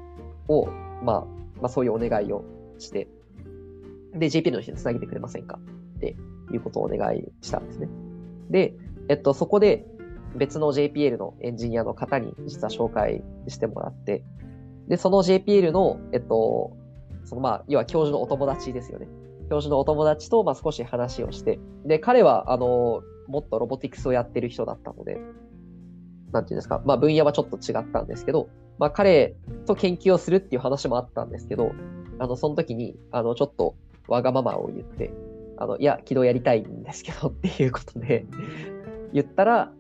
を、まあ、まあ、そういうお願いをして、で、JP の人につなげてくれませんか？っていうことをお願いしたんですね。で、えっと、そこで別の JPL のエンジニアの方に実は紹介してもらって、で、その JPL の、えっと、そのまあ、要は教授のお友達ですよね。教授のお友達と、まあ、少し話をして、で、彼は、あの、もっとロボティクスをやってる人だったので、なんていうんですか、まあ分野はちょっと違ったんですけど、まあ彼と研究をするっていう話もあったんですけど、あの、その時に、あの、ちょっとわがままを言って、あの、いや、軌道やりたいんですけどっていうことで 言ったら、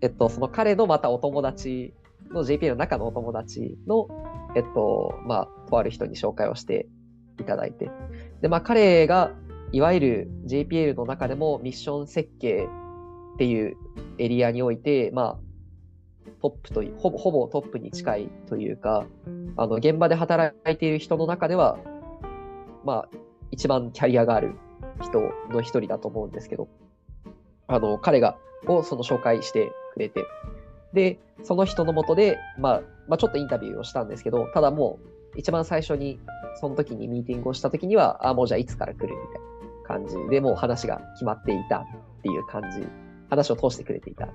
えっと、その彼のまたお友達の JP の中のお友達の、えっと、まあ、とある人に紹介をしていただいて、で、まあ、彼が、いわゆる JPL の中でもミッション設計っていうエリアにおいて、まあ、トップという、ほぼ、ほぼトップに近いというか、あの、現場で働いている人の中では、まあ、一番キャリアがある人の一人だと思うんですけど、あの、彼が、をその紹介してくれて、で、その人のもとで、まあ、まあ、ちょっとインタビューをしたんですけど、ただもう、一番最初に、その時にミーティングをした時には、あ、もうじゃあいつから来るみたいな感じで、もう話が決まっていたっていう感じ、話を通してくれていたっ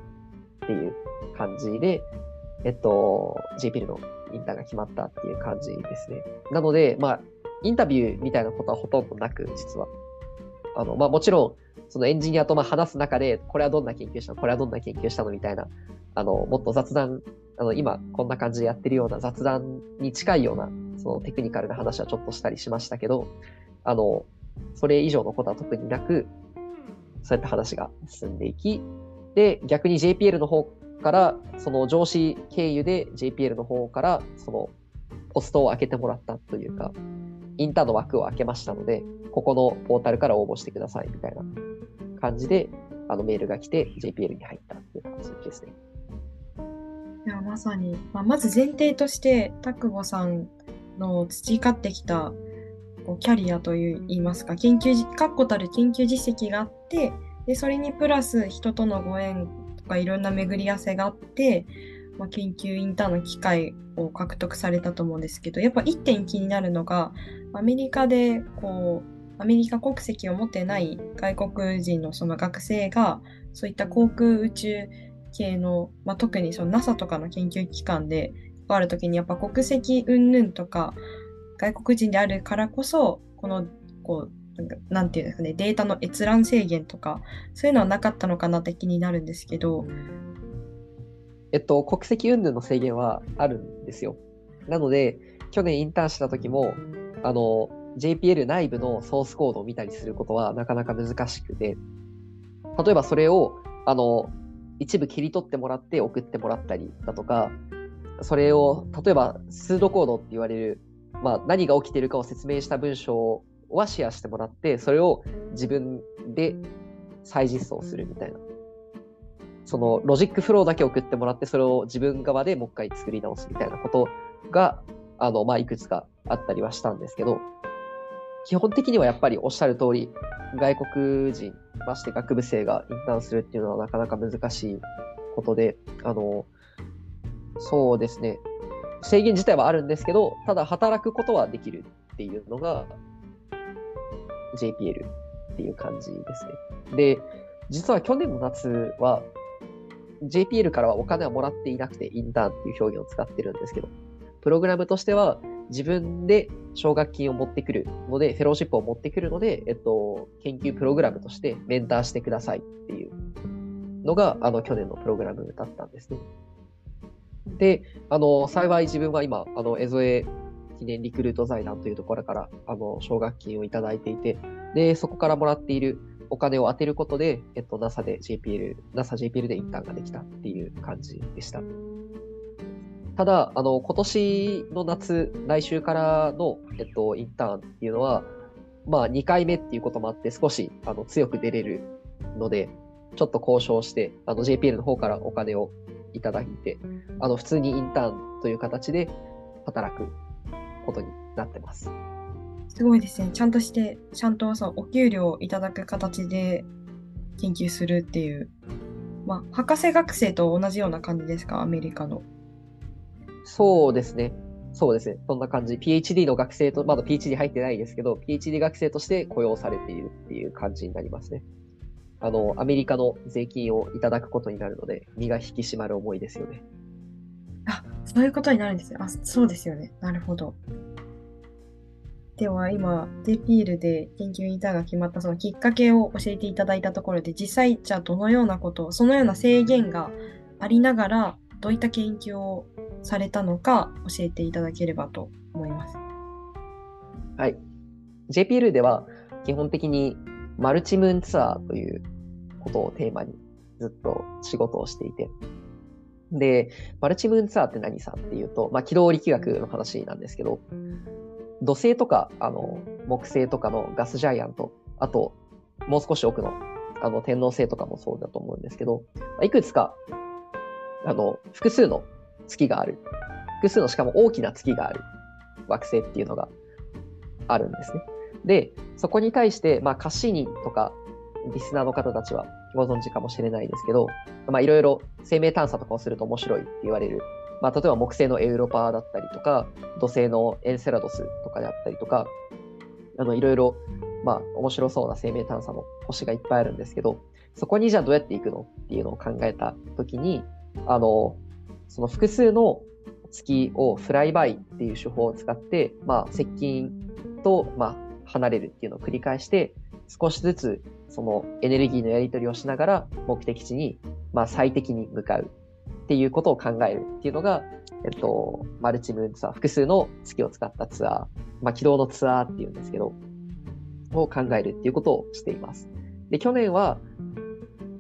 ていう感じで、えっと、JPL のインターが決まったっていう感じですね。なので、まあ、インタビューみたいなことはほとんどなく、実は。あの、まあもちろん、そのエンジニアとまあ話す中で、これはどんな研究したの？これはどんな研究したの？みたいな、あの、もっと雑談、あの、今こんな感じでやってるような雑談に近いような、そのテクニカルな話はちょっとしたりしましたけど、あの、それ以上のことは特になく、そうやって話が進んでいき、で、逆に JPL の方から、その上司経由で JPL の方から、そのポストを開けてもらったというか、インターンの枠を開けましたので、ここのポータルから応募してくださいみたいな感じで、あのメールが来て JPL に入ったっていう感じですね。いやまさに、まあ、まず前提として田久保さんの培ってきたキャリアといいますか研究確固たる研究実績があってでそれにプラス人とのご縁とかいろんな巡り合わせがあって、まあ、研究インターンの機会を獲得されたと思うんですけどやっぱ一点気になるのがアメリカでこうアメリカ国籍を持ってない外国人のその学生がそういった航空宇宙系の、まあ、特にその NASA とかの研究機関で関わるときにやっぱ国籍云々とか外国人であるからこそこのこうなんていうんですかねデータの閲覧制限とかそういうのはなかったのかなって気になるんですけど。えっと国籍云々の制限はあるんですよ。なので去年インターンした時もあの JPL 内部のソースコードを見たりすることはなかなか難しくて、例えばそれを、あの、一部切り取ってもらって送ってもらったりだとか、それを、例えば、 pseudo code って言われる、まあ、何が起きてるかを説明した文章はシェアしてもらって、それを自分で再実装するみたいな。そのロジックフローだけ送ってもらって、それを自分側でもう一回作り直すみたいなことが、あの、まあ、いくつかあったりはしたんですけど、基本的にはやっぱりおっしゃる通り、外国人、まして学部生がインターンするっていうのはなかなか難しいことで、あの、そうですね、制限自体はあるんですけど、ただ働くことはできるっていうのが JPL っていう感じですね。で、実は去年の夏は JPL からはお金はもらっていなくて、インターンっていう表現を使ってるんですけど、プログラムとしては自分で奨学金を持ってくるので、フェローシップを持ってくるので、えっと、研究プログラムとしてメンターしてくださいっていうのが、あの、去年のプログラムだったんですね。で、あの、幸い自分は今、あの、エゾエ記念リクルート財団というところから、あの、奨学金をいただいていて、で、そこからもらっているお金を当てることで、えっと、NASA で JPL、NASA JPL でインターンができたっていう感じでした。ただ、あの、今年の夏、来週からの、えっと、インターンっていうのは、まあ、2回目っていうこともあって、少し、あの、強く出れるので、ちょっと交渉して、あの、JPL の方からお金をいただいて、あの、普通にインターンという形で働くことになってます。すごいですね。ちゃんとして、ちゃんとそう、お給料をいただく形で研究するっていう。まあ、博士学生と同じような感じですか、アメリカの。そうですね。そうですね。そんな感じ。PhD の学生と、まだ PhD 入ってないですけど、PhD 学生として雇用されているっていう感じになりますね。あの、アメリカの税金をいただくことになるので、身が引き締まる思いですよね。あ、そういうことになるんですよ。あ、そうですよね。なるほど。では今、デピールで研究インターンが決まったそのきっかけを教えていただいたところで、実際、じゃあどのようなことを、そのような制限がありながら、どういった研究をされたのか教えていただければと思います。はい。JPL では基本的にマルチムーンツアーということをテーマにずっと仕事をしていて。で、マルチムーンツアーって何さっていうと、まあ、軌道力学の話なんですけど、土星とか、あの、木星とかのガスジャイアント、あと、もう少し奥の、あの、天王星とかもそうだと思うんですけど、いくつか、あの、複数の月がある。複数のしかも大きな月がある惑星っていうのがあるんですね。で、そこに対して、まあ、カシーニとか、リスナーの方たちはご存知かもしれないですけど、まあ、いろいろ生命探査とかをすると面白いって言われる、まあ、例えば木星のエウロパーだったりとか、土星のエンセラドスとかであったりとか、あのいろいろ、まあ、面白そうな生命探査の星がいっぱいあるんですけど、そこにじゃあどうやって行くのっていうのを考えたときに、あの、その複数の月をフライバイっていう手法を使って、まあ、接近と、まあ、離れるっていうのを繰り返して、少しずつそのエネルギーのやり取りをしながら目的地に、まあ、最適に向かうっていうことを考えるっていうのが、えっと、マルチムーンツアー、複数の月を使ったツアー、まあ、軌道のツアーっていうんですけど、を考えるっていうことをしています。で、去年は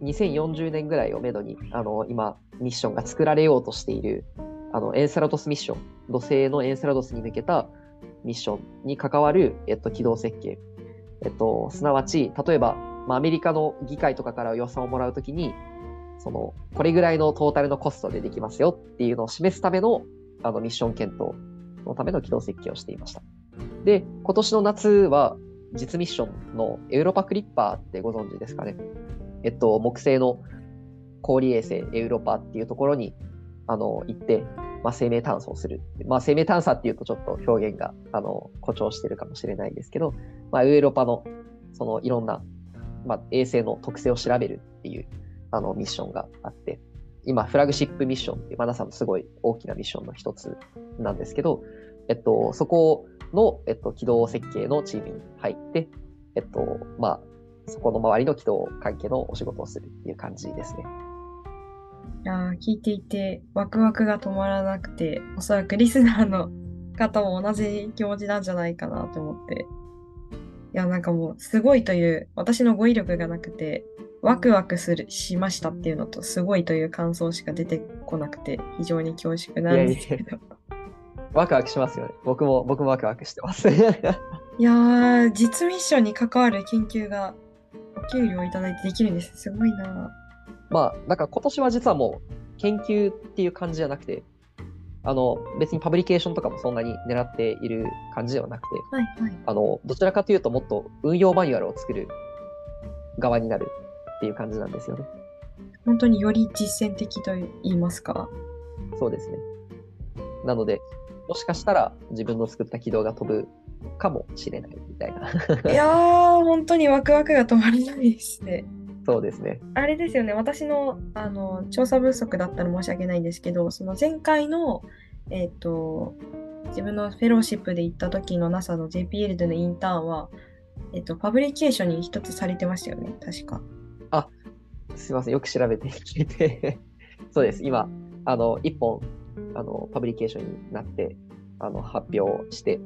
2040年ぐらいをめどに、あの、今、ミッションが作られようとしている、あの、エンセラドスミッション、土星のエンセラドスに向けたミッションに関わる、えっと、軌道設計。えっと、すなわち、例えば、まあ、アメリカの議会とかから予算をもらうときに、その、これぐらいのトータルのコストでできますよっていうのを示すための、あの、ミッション検討のための軌道設計をしていました。で、今年の夏は、実ミッションのエウロパクリッパーってご存知ですかね。えっと、木星の氷衛星エウロパっていうところに、あの、行って、まあ、生命探査をする。まあ、生命探査っていうとちょっと表現が、あの、誇張してるかもしれないですけど、まあ、エウロパの、そのいろんな、まあ、衛星の特性を調べるっていう、あの、ミッションがあって、今、フラグシップミッションっていう、まださんのすごい大きなミッションの一つなんですけど、えっと、そこの、えっと、軌道設計のチームに入って、えっと、まあ、そこの周りの軌道関係のお仕事をするっていう感じですね。いや聞いていてワクワクが止まらなくておそらくリスナーの方も同じ気持ちなんじゃないかなと思っていやなんかもうすごいという私の語彙力がなくてワクワクするしましたっていうのとすごいという感想しか出てこなくて非常に恐縮なんですけど。ワクワクしますよね。僕も僕もワクワクしてます。いやー実ミッションに関わる研究がお給料いただいてできるんです。すごいな。まあ、なんか今年は実はもう研究っていう感じじゃなくて、あの、別にパブリケーションとかもそんなに狙っている感じではなくて、はいはい、あの、どちらかというともっと運用マニュアルを作る側になるっていう感じなんですよね。本当により実践的と言いますか。そうですね。なので、もしかしたら自分の作った軌道が飛ぶかもしれないみたいな。いやー、本当にワクワクが止まらないですね。そうですね。あれですよね、私のあの調査不足だったら申し訳ないんですけど、その前回の、えっ、ー、と、自分のフェローシップで行った時の NASA の JPL でのインターンは、えっ、ー、と、パブリケーションに一つされてましたよね、確か。あ、すいません、よく調べて聞いて。そうです、今、あの、一本、あの、パブリケーションになって、あの、発表して、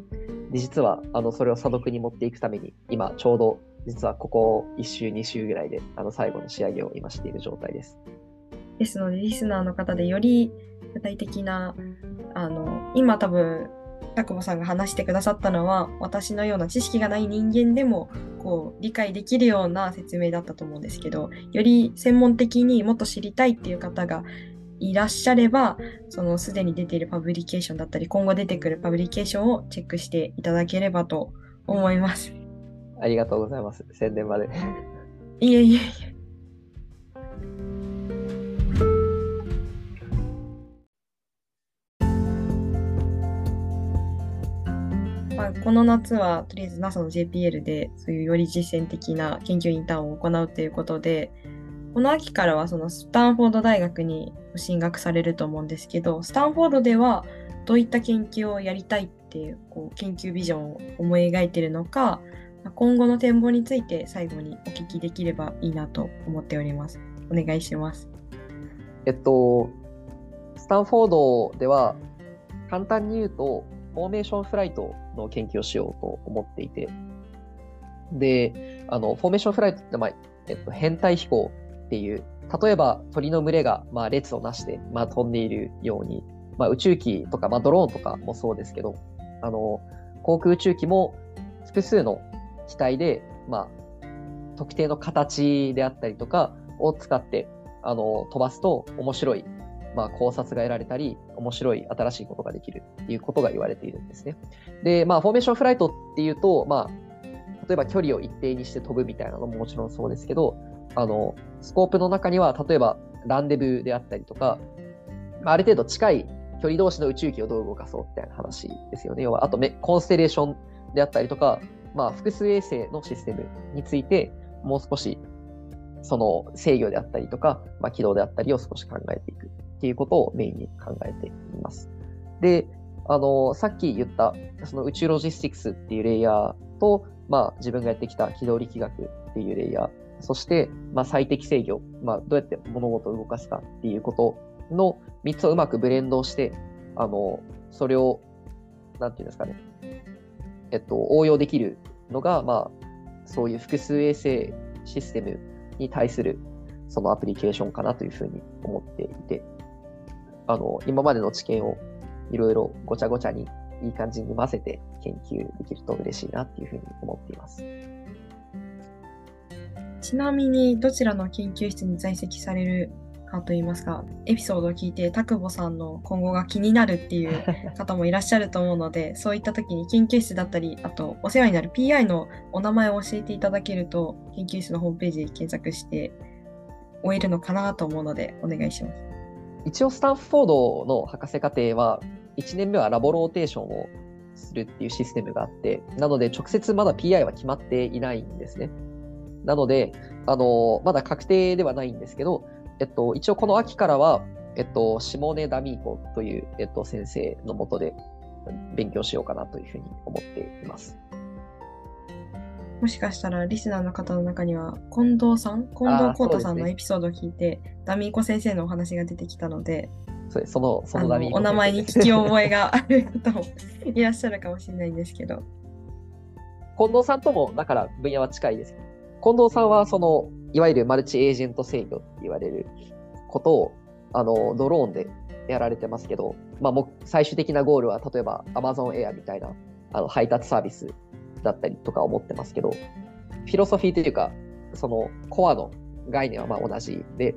で、実は、あの、それを査読に持っていくために、今、ちょうど実はここ1週、2週ぐらいで、あの、最後の仕上げを今している状態です。ですので、リスナーの方でより具体的な、あの、今多分、タクボさんが話してくださったのは、私のような知識がない人間でも、こう、理解できるような説明だったと思うんですけど、より専門的にもっと知りたいっていう方がいらっしゃれば、そのすでに出ているパブリケーションだったり、今後出てくるパブリケーションをチェックしていただければと思います。ありがとうございます。宣伝まで。いえいえいえ。まあ、この夏はとりあえず NASA の JPL でそういうより実践的な研究インターンを行うということでこの秋からはそのスタンフォード大学に進学されると思うんですけどスタンフォードではどういった研究をやりたいっていうこう研究ビジョンを思い描いているのか今後の展望について最後にお聞きできればいいなと思っております。お願いします。えっと、スタンフォードでは簡単に言うと、 formation flight の研究をしようと思っていて、で、あの、 formation flight って、まあ、えっと、編隊飛行っていう、例えば鳥の群れが、まあ、列をなして、まあ、飛んでいるように、まあ、宇宙機とか、まあ、ドローンとかもそうですけど、あの、航空宇宙機も複数の機体で、まあ、特定の形であったりとかを使って、あの、飛ばすと面白い、まあ、考察が得られたり、面白い新しいことができるっていうことが言われているんですね。で、まあ、フォーメーションフライトっていうと、まあ、例えば距離を一定にして飛ぶみたいなのももちろんそうですけど、あの、スコープの中には、例えばランデブーであったりとか、ある程度近い距離同士の宇宙機をどう動かそうみたいな話ですよね。要は、あとコンステレーションであったりとか、まあ、複数衛星のシステムについて、もう少し、その制御であったりとか、まあ、軌道であったりを少し考えていくっていうことをメインに考えています。で、あの、さっき言った、その宇宙ロジスティクスっていうレイヤーと、まあ、自分がやってきた軌道力学っていうレイヤー、そして、まあ、最適制御、まあ、どうやって物事を動かすかっていうことの3つをうまくブレンドして、あの、それを、なんていうんですかね、えっと、応用できるのが、まあ、そういう複数衛星システムに対するそのアプリケーションかなというふうに思っていて、あの、今までの知見をいろいろごちゃごちゃにいい感じに混ぜて研究できると嬉しいなっていうふうに思っています。ちなみにどちらの研究室に在籍されるかといいますかエピソードを聞いて田久保さんの今後が気になるっていう 方もいらっしゃると思うのでそういった時に研究室だったりあとお世話になる PI のお名前を教えていただけると研究室のホームページで検索して終えるのかなと思うのでお願いします。一応スタンフォードの博士課程は1年目はラボローテーションをするっていうシステムがあってなので直接まだ PI は決まっていないんですね。なので、あのまだ確定ではないんですけど、えっと、一応この秋からは、えっと、シモネ・ダミーコという、えっと、先生のもとで勉強しようかなというふうに思っています。もしかしたらリスナーの方の中には近藤さん近藤浩太さんのエピソードを聞いて、ね、ダミーコ先生のお話が出てきたのでそうそのそのダミーコお名前に聞き覚えがある方もいらっしゃるかもしれないんですけど。近藤さんともだから分野は近いです。近藤さんはそのいわゆるマルチエージェント制御って言われることをあのドローンでやられてますけど、まあ、も最終的なゴールは例えば Amazon Air みたいなあの配達サービスだったりとか思ってますけど、フィロソフィーというか、そのコアの概念はまあ同じで、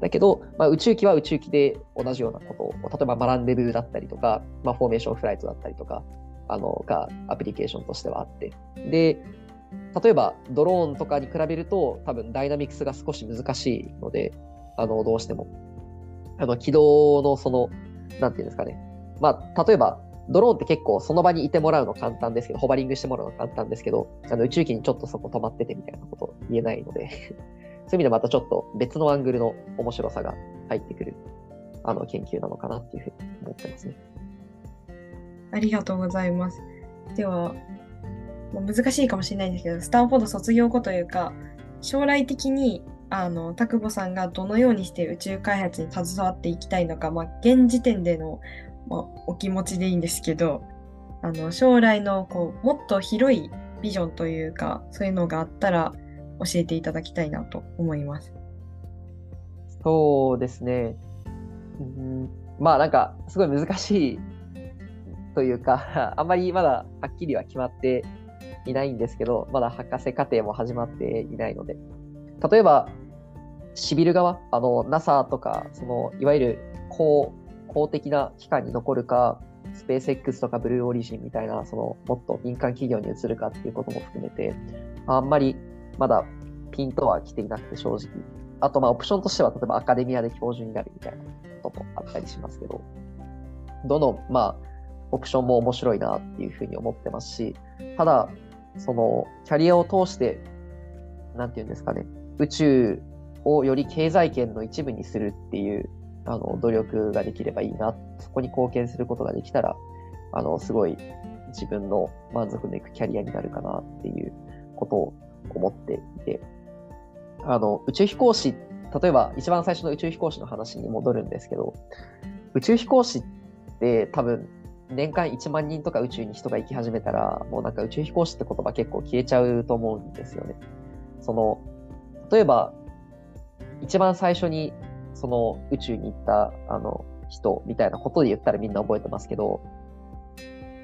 だけど、まあ、宇宙機は宇宙機で同じようなことを、例えばランデブだったりとか、まあ、フォーメーションフライトだったりとか、あのがアプリケーションとしてはあって。で、例えばドローンとかに比べると多分ダイナミクスが少し難しいので、あのどうしても。あの軌道のその、なんていうんですかね。まあ、例えばドローンって結構その場にいてもらうの簡単ですけど、ホバリングしてもらうの簡単ですけど、あの宇宙機にちょっとそこ止まっててみたいなこと言えないので そういう意味でまたちょっと別のアングルの面白さが入ってくるあの研究なのかなっていうふうに思ってますね。ありがとうございます。では、難しいかもしれないんですけど、スタンフォード卒業後というか、将来的にあの田久保さんがどのようにして宇宙開発に携わっていきたいのか、まあ、現時点でのまあ、お気持ちでいいんですけどあの将来のこうもっと広いビジョンというかそういうのがあったら教えていただきたいなと思います。そうですね。うん、まあなんかすごい難しいというか あんまりまだはっきりは決まっていないんですけどまだ博士課程も始まっていないので例えばシビル側あの NASA とかそのいわゆる高公的な機関に残るか、スペース X とかブルーオリジンみたいな、そのもっと民間企業に移るかっていうことも含めて、あんまりまだピンとは来ていなくて正直。あと、まあ、オプションとしては、例えばアカデミアで教授になるみたいなこともあったりしますけど、どの、まあ、オプションも面白いなっていうふうに思ってますし、ただ、その、キャリアを通して、なんていうんですかね、宇宙をより経済圏の一部にするっていうあの、努力ができればいいな、そこに貢献することができたら、あの、すごい自分の満足のいくキャリアになるかなっていうことを思っていて、あの、宇宙飛行士、例えば一番最初の宇宙飛行士の話に戻るんですけど、宇宙飛行士って多分年間1万人とか宇宙に人が行き始めたら、もうなんか宇宙飛行士って言葉結構消えちゃうと思うんですよね。その、例えば、一番最初にその宇宙に行ったあの人みたいなことで言ったらみんな覚えてますけど、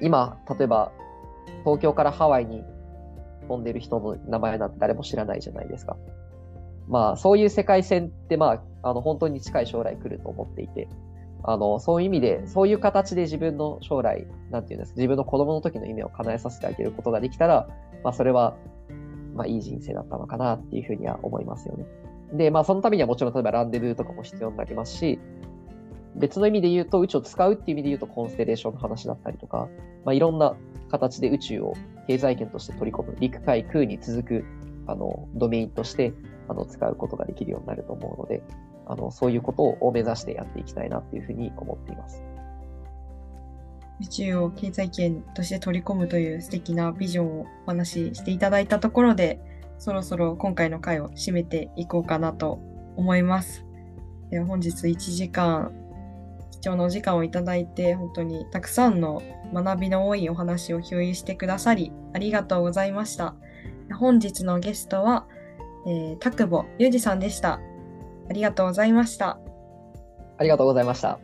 今、例えば東京からハワイに飛んでる人の名前なんて誰も知らないじゃないですか。まあ、そういう世界線って、まあ、あの本当に近い将来来ると思っていて、あのそういう意味で、そういう形で自分の将来、なんていうんですか、自分の子供の時の夢を叶えさせてあげることができたら、まあ、それはまあ、いい人生だったのかなっていうふうには思いますよね。で、まあ、そのためにはもちろん、例えばランデブーとかも必要になりますし、別の意味で言うと、宇宙を使うっていう意味で言うと、コンステレーションの話だったりとか、まあ、いろんな形で宇宙を経済圏として取り込む、陸海空に続くあのドメインとしてあの使うことができるようになると思うので、あのそういうことを目指してやっていきたいなっていうふうに思っています。宇宙を経済圏として取り込むという素敵なビジョンをお話ししていただいたところで、そろそろ今回の回を締めていこうかなと思います。で本日1時間貴重なお時間をいただいて本当にたくさんの学びの多いお話を共有してくださりありがとうございました。本日のゲストは、えー、田久保裕二さんでした。ありがとうございました。ありがとうございました。